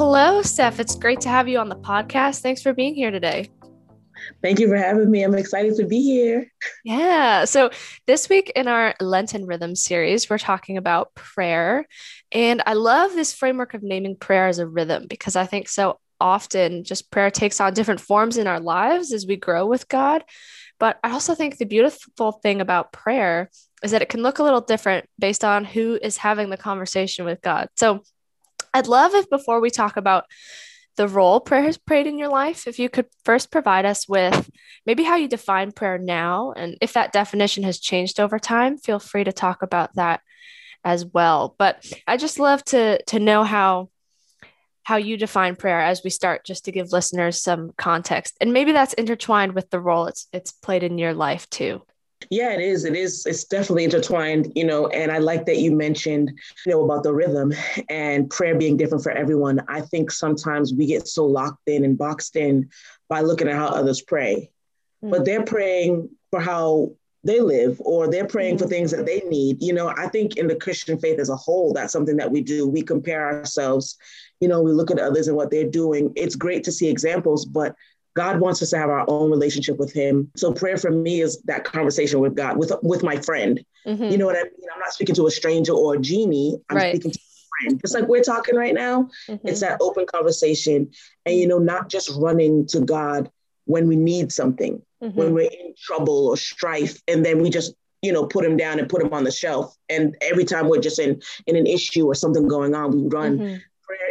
hello, Steph. It's great to have you on the podcast. Thanks for being here today. Thank you for having me. I'm excited to be here. Yeah. So, this week in our Lenten Rhythm series, we're talking about prayer. And I love this framework of naming prayer as a rhythm because I think so often just prayer takes on different forms in our lives as we grow with God. But I also think the beautiful thing about prayer is that it can look a little different based on who is having the conversation with God. So, I'd love if before we talk about the role prayer has played in your life, if you could first provide us with maybe how you define prayer now, and if that definition has changed over time, feel free to talk about that as well. But I just love to to know how how you define prayer as we start just to give listeners some context and maybe that's intertwined with the role it's it's played in your life too yeah, it is. It is. It's definitely intertwined, you know. And I like that you mentioned, you know, about the rhythm and prayer being different for everyone. I think sometimes we get so locked in and boxed in by looking at how others pray, mm-hmm. but they're praying for how they live or they're praying mm-hmm. for things that they need. You know, I think in the Christian faith as a whole, that's something that we do. We compare ourselves, you know, we look at others and what they're doing. It's great to see examples, but God wants us to have our own relationship with Him. So prayer for me is that conversation with God, with with my friend. Mm-hmm. You know what I mean? I'm not speaking to a stranger or a genie. I'm right. speaking to a friend. Just like we're talking right now. Mm-hmm. It's that open conversation, and you know, not just running to God when we need something, mm-hmm. when we're in trouble or strife, and then we just you know put him down and put him on the shelf. And every time we're just in in an issue or something going on, we run mm-hmm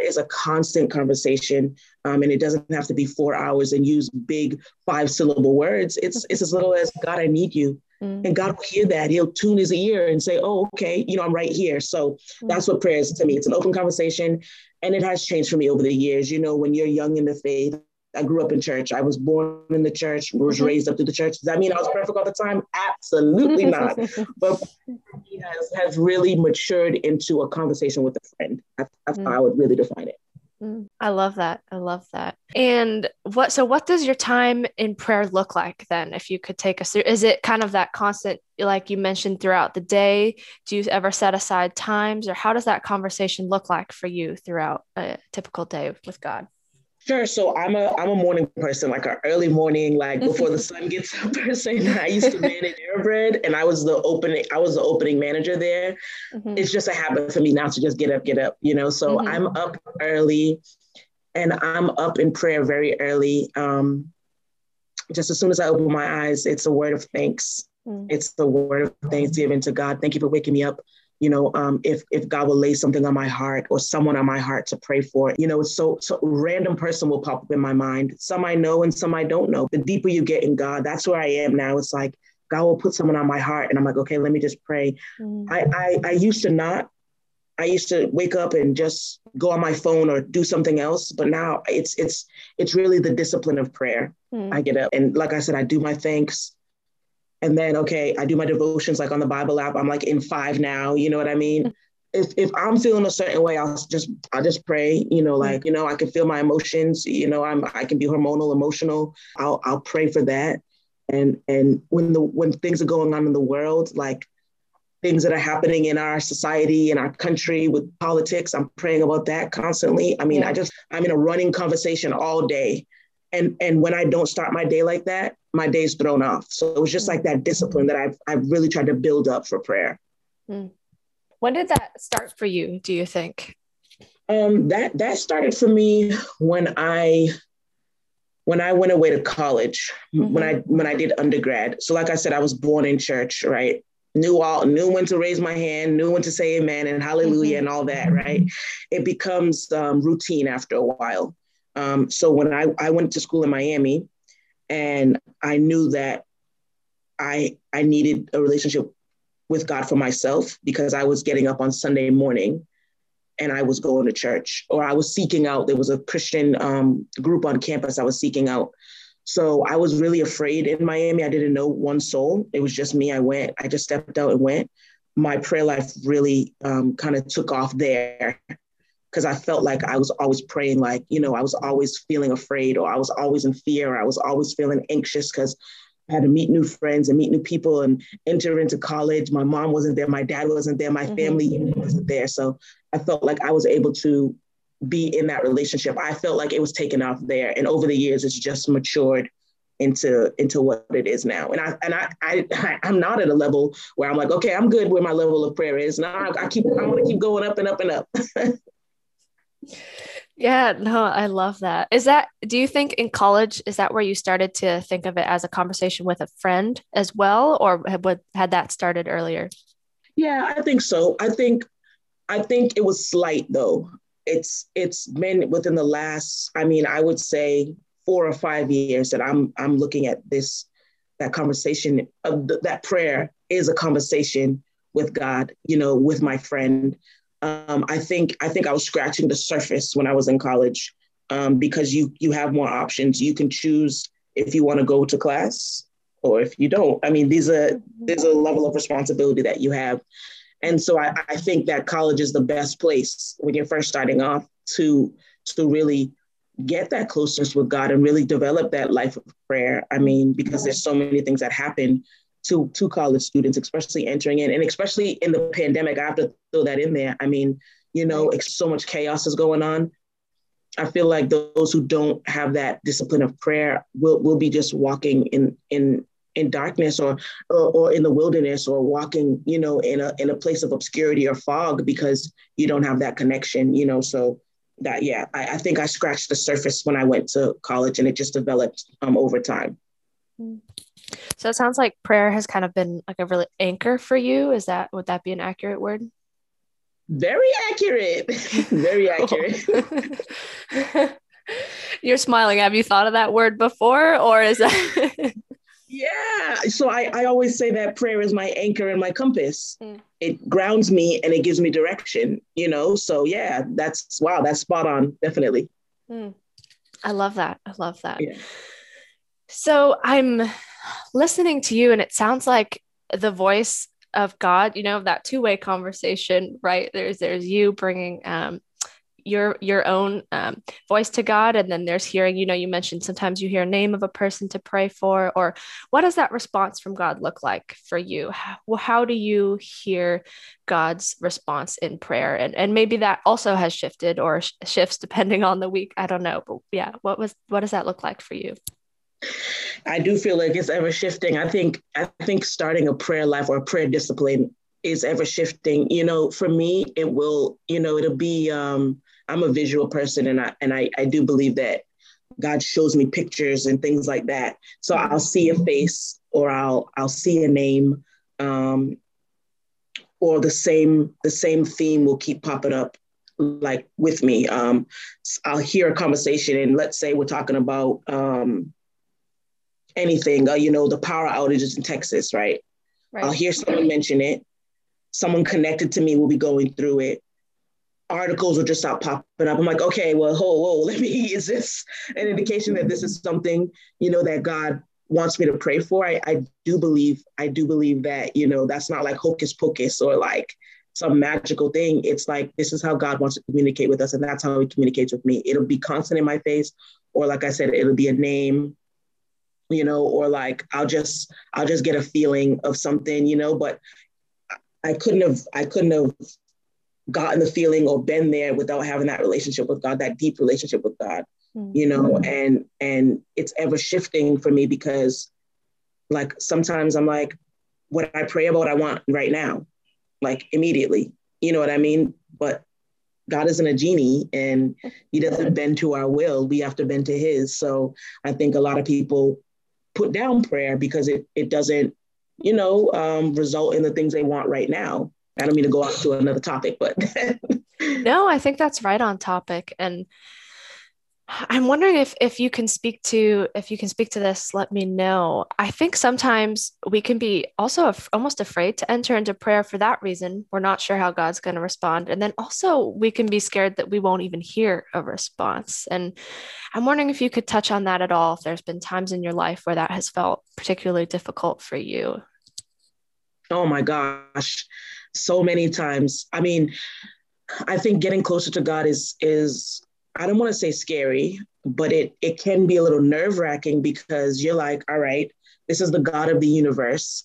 is a constant conversation um, and it doesn't have to be four hours and use big five syllable words. It's it's as little as god i need you. Mm. and god will hear that. He'll tune his ear and say oh okay you know i'm right here. So mm. that's what prayer is to me. It's an open conversation and it has changed for me over the years. You know when you're young in the faith I grew up in church. I was born in the church, was mm-hmm. raised up to the church. Does that mean I was perfect all the time? Absolutely not. but he has, has really matured into a conversation with a friend. That's, that's mm. how I would really define it. Mm. I love that. I love that. And what so what does your time in prayer look like then if you could take us through is it kind of that constant like you mentioned throughout the day do you ever set aside times or how does that conversation look like for you throughout a typical day with God? Sure. So I'm a I'm a morning person, like an early morning, like before the sun gets up person. I used to manage Airbread and I was the opening, I was the opening manager there. Mm-hmm. It's just a habit for me now to just get up, get up, you know. So mm-hmm. I'm up early and I'm up in prayer very early. Um, just as soon as I open my eyes, it's a word of thanks. Mm-hmm. It's the word of thanksgiving to God. Thank you for waking me up you know, um, if if God will lay something on my heart or someone on my heart to pray for, you know, it's so so random person will pop up in my mind. Some I know and some I don't know. The deeper you get in God, that's where I am now. It's like God will put someone on my heart, and I'm like, okay, let me just pray. Mm. I, I I used to not. I used to wake up and just go on my phone or do something else, but now it's it's it's really the discipline of prayer. Mm. I get up and like I said, I do my thanks and then okay i do my devotions like on the bible app. I'm like in five now you know what i mean? If, if i'm feeling a certain way i'll just i just pray you know like you know i can feel my emotions you know i'm i can be hormonal emotional. I'll i'll pray for that. And and when the when things are going on in the world like things that are happening in our society in our country with politics i'm praying about that constantly. I mean yeah. i just i'm in a running conversation all day and and when i don't start my day like that my day's thrown off. So it was just like that discipline that i've i've really tried to build up for prayer. Hmm. when did that start for you do you think? Um that that started for me when i when i went away to college mm-hmm. when i when i did undergrad. So like i said i was born in church right? Knew all knew when to raise my hand knew when to say amen and hallelujah mm-hmm. and all that right? It becomes um, routine after a while um, so when I, I went to school in Miami and I knew that I, I needed a relationship with God for myself because I was getting up on Sunday morning and I was going to church or I was seeking out. There was a Christian um, group on campus I was seeking out. So I was really afraid in Miami. I didn't know one soul. It was just me. I went, I just stepped out and went. My prayer life really um, kind of took off there because I felt like I was always praying, like, you know, I was always feeling afraid or I was always in fear. Or I was always feeling anxious because I had to meet new friends and meet new people and enter into college. My mom wasn't there, my dad wasn't there, my mm-hmm. family wasn't there. So I felt like I was able to be in that relationship. I felt like it was taken off there. And over the years, it's just matured into into what it is now. And I and I, I I'm not at a level where I'm like, okay, I'm good where my level of prayer is. Now I, I keep I want to keep going up and up and up. yeah, no, I love that. Is that do you think in college is that where you started to think of it as a conversation with a friend as well, or had had that started earlier? Yeah, I think so. I think I think it was slight though. It's it's been within the last, I mean, I would say four or five years that I'm I'm looking at this that conversation of th- that prayer is a conversation with God, you know, with my friend. Um, I think I think I was scratching the surface when I was in college um, because you you have more options. You can choose if you want to go to class or if you don't. I mean, these are there's a level of responsibility that you have, and so I, I think that college is the best place when you're first starting off to to really get that closeness with God and really develop that life of prayer. I mean, because there's so many things that happen to to college students, especially entering in, and especially in the pandemic. I have to throw that in there. I mean, you know, so much chaos is going on. I feel like those who don't have that discipline of prayer will will be just walking in in in darkness or, or, or in the wilderness or walking, you know, in a in a place of obscurity or fog because you don't have that connection, you know. So that yeah, I, I, think I scratched the surface when I went to college, and it just developed um, over time. So it sounds like prayer has kind of been like a really anchor for you. Is that would that be an accurate word? Very accurate. Very accurate. You're smiling. Have you thought of that word before, or is that? Yeah. So I, I always say that prayer is my anchor and my compass. Mm. It grounds me and it gives me direction, you know? So yeah, that's wow, that's spot on, definitely. Mm. I love that. I love that. Yeah. So I'm listening to you and it sounds like the voice of God, you know, that two-way conversation, right? There's there's you bringing um your your own um, voice to god and then there's hearing you know you mentioned sometimes you hear a name of a person to pray for or what does that response from god look like for you? How, how do you hear god's response in prayer? And and maybe that also has shifted or sh- shifts depending on the week. I don't know but yeah what was what does that look like for you I do feel like it's ever shifting. I think I think starting a prayer life or a prayer discipline is ever shifting. You know, for me, it will, you know, it'll be um I'm a visual person and I and I, I do believe that God shows me pictures and things like that. So I'll see a face or I'll I'll see a name um, or the same the same theme will keep popping up like with me. Um, I'll hear a conversation and let's say we're talking about um, anything, uh, you know, the power outages in Texas, right? right? I'll hear someone mention it. Someone connected to me will be going through it articles will just start popping up. I'm like, okay, well, whoa, whoa, let me, is this an indication that this is something, you know, that God wants me to pray for? I, I do believe, I do believe that, you know, that's not like hocus pocus or like some magical thing. It's like, this is how God wants to communicate with us. And that's how he communicates with me. It'll be constant in my face. Or like I said, it'll be a name, you know, or like I'll just, I'll just get a feeling of something, you know, but I couldn't have, I couldn't have gotten the feeling or been there without having that relationship with God, that deep relationship with God, mm-hmm. you know, and and it's ever shifting for me because like sometimes I'm like, what I pray about, I want right now, like immediately. You know what I mean? But God isn't a genie and he doesn't bend to our will. We have to bend to his. So I think a lot of people put down prayer because it, it doesn't, you know, um, result in the things they want right now. I don't mean to go off to another topic, but no, I think that's right on topic. And I'm wondering if if you can speak to if you can speak to this, let me know. I think sometimes we can be also af- almost afraid to enter into prayer for that reason. We're not sure how God's going to respond, and then also we can be scared that we won't even hear a response. And I'm wondering if you could touch on that at all. If there's been times in your life where that has felt particularly difficult for you. Oh my gosh so many times. I mean, I think getting closer to God is is I don't want to say scary, but it it can be a little nerve wracking because you're like, all right, this is the God of the universe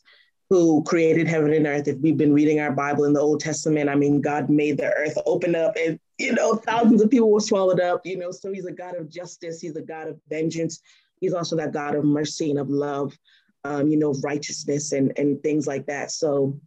who created heaven and earth. If we've been reading our Bible in the Old Testament, I mean, God made the earth open up and you know, thousands of people were swallowed up, you know. So he's a God of justice, he's a God of vengeance. He's also that God of mercy and of love, um, you know, righteousness and, and things like that. So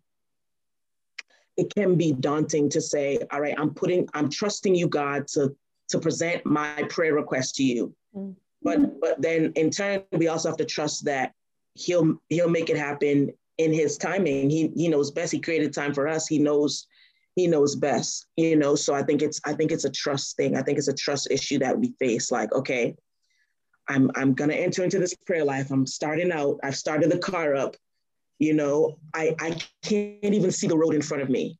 it can be daunting to say, all right, I'm putting, I'm trusting you, God, to to present my prayer request to you. Mm-hmm. But but then in turn, we also have to trust that he'll he'll make it happen in his timing. He he knows best. He created time for us. He knows he knows best, you know. So I think it's I think it's a trust thing. I think it's a trust issue that we face. Like, okay, I'm I'm gonna enter into this prayer life. I'm starting out. I've started the car up. You know, I I can't even see the road in front of me,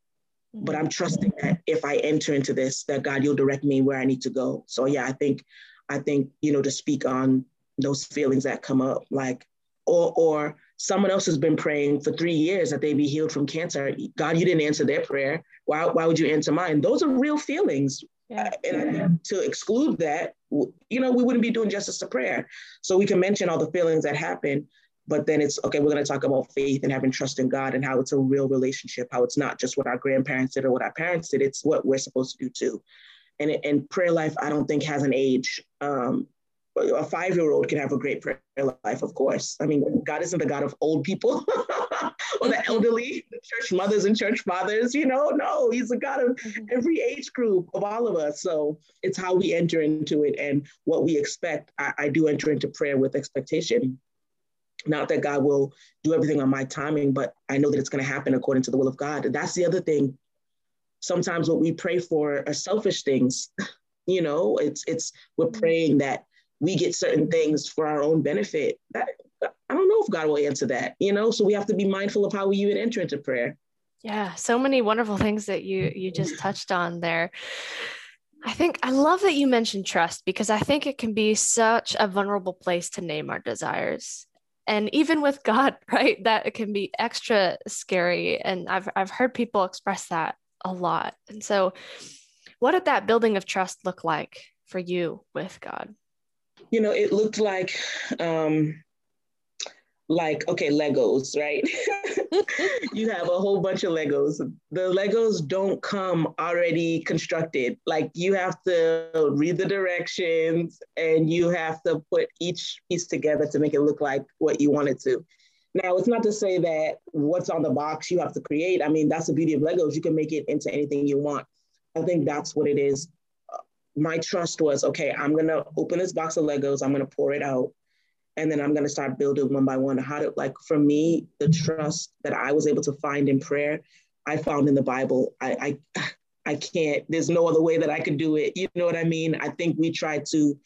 but I'm trusting that if I enter into this, that God, you'll direct me where I need to go. So yeah, I think I think you know to speak on those feelings that come up, like or or someone else has been praying for three years that they be healed from cancer. God, you didn't answer their prayer. Why, why would you answer mine? Those are real feelings. Yeah. Uh, and to exclude that, you know, we wouldn't be doing justice to prayer. So we can mention all the feelings that happen, but then it's okay, we're going to talk about faith and having trust in God and how it's a real relationship, how it's not just what our grandparents did or what our parents did, it's what we're supposed to do too. And, and prayer life, I don't think has an age. Um, a five year old can have a great prayer life, of course. I mean, God isn't the God of old people or the elderly, the church mothers and church fathers, you know, no, He's the God of mm-hmm. every age group of all of us. So it's how we enter into it and what we expect. I, I do enter into prayer with expectation. Not that God will do everything on my timing, but I know that it's going to happen according to the will of God. That's the other thing. Sometimes what we pray for are selfish things. you know, it's it's we're mm-hmm. praying that we get certain things for our own benefit. That, I don't know if God will answer that, you know? So we have to be mindful of how we even enter into prayer. Yeah, so many wonderful things that you you just touched on there. I think I love that you mentioned trust because I think it can be such a vulnerable place to name our desires. And even with God, right? That can be extra scary and I've I've heard people express that a lot. And so what did that building of trust look like for you with God? you know, it looked like um, like okay legos right? You have a whole bunch of legos. The legos don't come already constructed. Like you have to read the directions and you have to put each piece together to make it look like what you want it to. Now it's not to say that what's on the box you have to create. I mean that's the beauty of legos. You can make it into anything you want. I think that's what it is. My trust was okay, I'm gonna open this box of Legos, I'm gonna pour it out, and then I'm gonna start building one by one. How to like for me, the trust that I was able to find in prayer, I found in the Bible. I I I can't, there's no other way that I could do it. You know what I mean? I think we try to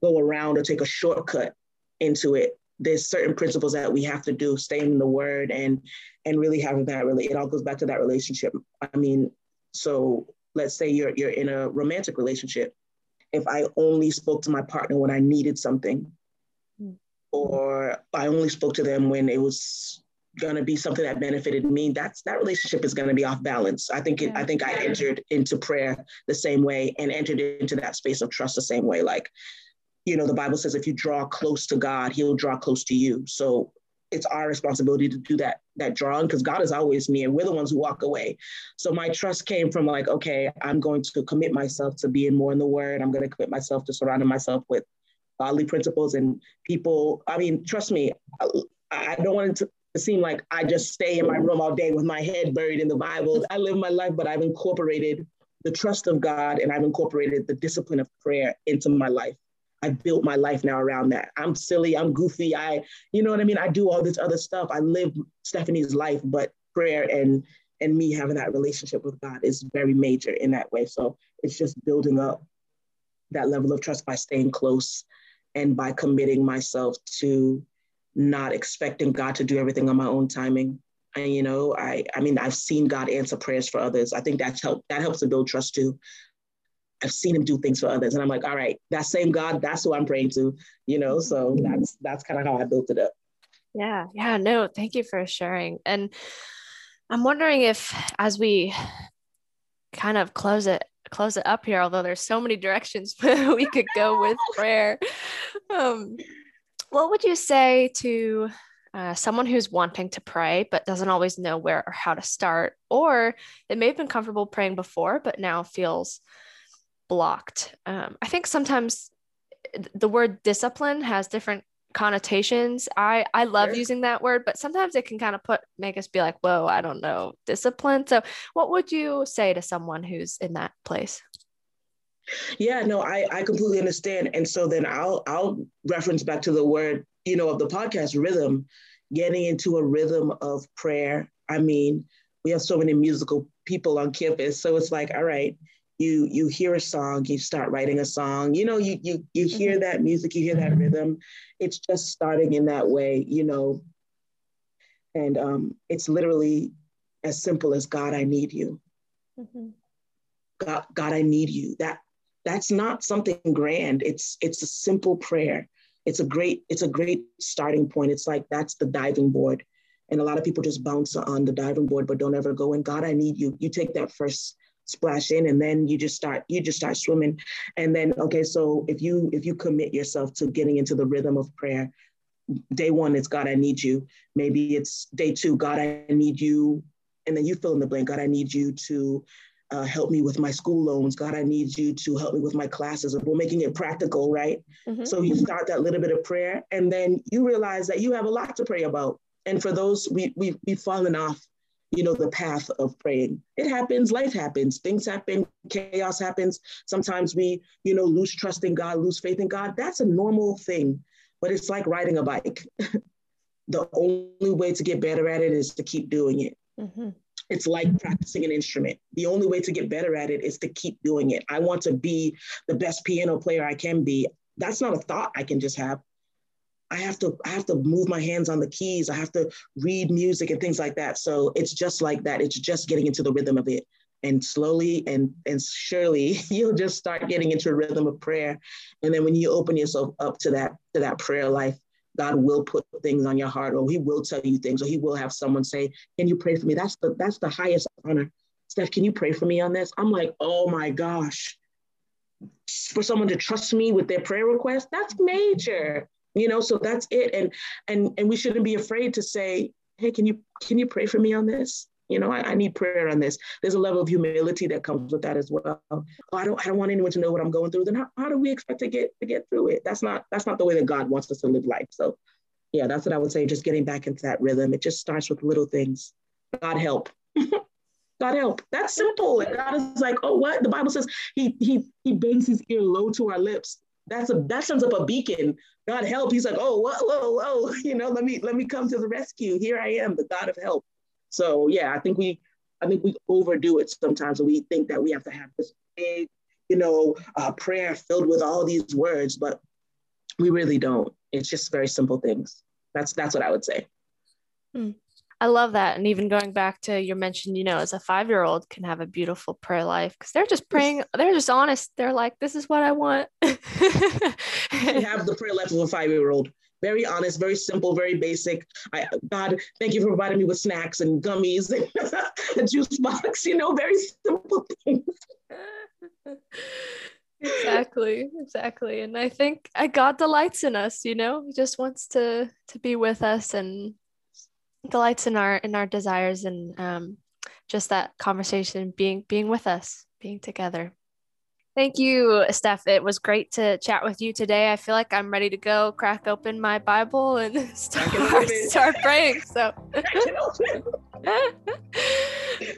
go around or take a shortcut into it. There's certain principles that we have to do, staying in the word and and really having that really, it all goes back to that relationship. I mean, so let's say you're you're in a romantic relationship if i only spoke to my partner when i needed something. Or i only spoke to them when it was going to be something that benefited me that's that relationship is going to be off balance i think it, yeah. i think i entered into prayer the same way and entered into that space of trust the same way like you know the bible says if you draw close to god he'll draw close to you so it's our responsibility to do that that drawing because God is always near. We're the ones who walk away. So my trust came from like, okay, I'm going to commit myself to being more in the word. I'm going to commit myself to surrounding myself with godly principles and people. I mean, trust me, I, I don't want it to seem like I just stay in my room all day with my head buried in the Bible. I live my life, but I've incorporated the trust of God and I've incorporated the discipline of prayer into my life. I built my life now around that. I'm silly, I'm goofy. I, you know what I mean? I do all this other stuff. I live Stephanie's life, but prayer and and me having that relationship with God is very major in that way. So it's just building up that level of trust by staying close and by committing myself to not expecting God to do everything on my own timing. And you know, I I mean, I've seen God answer prayers for others. I think that's help that helps to build trust too. I've seen him do things for others. And I'm like, all right, that same God, that's who I'm praying to, you know? So mm-hmm. that's, that's kind of how I built it up. Yeah. Yeah. No, thank you for sharing. And I'm wondering if, as we kind of close it, close it up here, although there's so many directions we could go with prayer, um, what would you say to uh, someone who's wanting to pray but doesn't always know where or how to start, or they may have been comfortable praying before but now feels blocked. Um, I think sometimes the word discipline has different connotations. I I love sure. using that word, but sometimes it can kind of put make us be like, "Whoa, I don't know, discipline." So, what would you say to someone who's in that place? Yeah, no, I I completely understand, and so then I'll I'll reference back to the word you know of the podcast rhythm, getting into a rhythm of prayer. I mean, we have so many musical people on campus, so it's like, all right, you you hear a song you start writing a song you know you you you hear mm-hmm. that music you hear that rhythm. It's just starting in that way you know. And um, it's literally as simple as god i need you. Mm-hmm. god god i need you. That that's not something grand. It's it's a simple prayer. It's a great it's a great starting point. It's like that's the diving board. And a lot of people just bounce on the diving board but don't ever go in god i need you. You take that first splash in and then you just start you just start swimming. And then okay so if you if you commit yourself to getting into the rhythm of prayer day one it's god i need you. Maybe it's day two god i need you. And then you fill in the blank god i need you to uh, help me with my school loans. God i need you to help me with my classes. We're making it practical right? Mm-hmm. so you start that little bit of prayer and then you realize that you have a lot to pray about. And for those we, we we've fallen off you know, the path of praying. It happens, life happens, things happen, chaos happens. Sometimes we, you know, lose trust in God, lose faith in God. That's a normal thing, but it's like riding a bike. the only way to get better at it is to keep doing it. Mm-hmm. It's like practicing an instrument. The only way to get better at it is to keep doing it. I want to be the best piano player I can be. That's not a thought I can just have. I have to I have to move my hands on the keys. I have to read music and things like that. So it's just like that. It's just getting into the rhythm of it. And slowly and and surely you'll just start getting into a rhythm of prayer. And then when you open yourself up to that to that prayer life, God will put things on your heart, or He will tell you things, or He will have someone say, "Can you pray for me?" That's the that's the highest honor. Steph, can you pray for me on this? I'm like, oh my gosh, for someone to trust me with their prayer request, that's major you know so that's it. And and and we shouldn't be afraid to say hey can you can you pray for me on this? You know I, I, need prayer on this. There's a level of humility that comes with that as well. Oh, i don't i don't want anyone to know what i'm going through. Then how, how do we expect to get to get through it? That's not that's not the way that god wants us to live life. So yeah that's what i would say just getting back into that rhythm. It just starts with little things. God help. God help. That's simple. And God is like, oh, what? The Bible says he he he bends his ear low to our lips that's a that sends up a beacon. God help. He's like, oh, whoa, whoa, whoa. You know, let me let me come to the rescue. Here I am, the God of help. So yeah, I think we I think we overdo it sometimes, we think that we have to have this big, you know, uh, prayer filled with all these words, but we really don't. It's just very simple things. That's that's what I would say. Hmm. I love that. And even going back to your mention, you know, as a five year old can have a beautiful prayer life because they're just praying, they're just honest. They're like, this is what I want. have the prayer life of a five year old. Very honest, very simple, very basic. I, God, thank you for providing me with snacks and gummies and a juice box, you know, very simple things. exactly exactly and i think god delights in us you know he just wants to to be with us and delights in our in our desires and um, just that conversation being being with us being together thank you steph it was great to chat with you today i feel like i'm ready to go crack open my bible and start, start praying so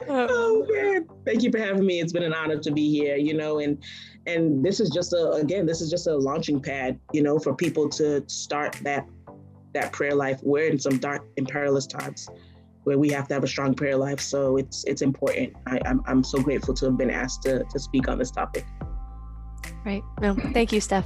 um, oh man thank you for having me it's been an honor to be here you know and and this is just a again this is just a launching pad you know for people to start that that prayer life. We're in some dark and perilous times where we have to have a strong prayer life. So it's it's important. I, I'm I'm so grateful to have been asked to to speak on this topic. Right. No, thank you, Steph.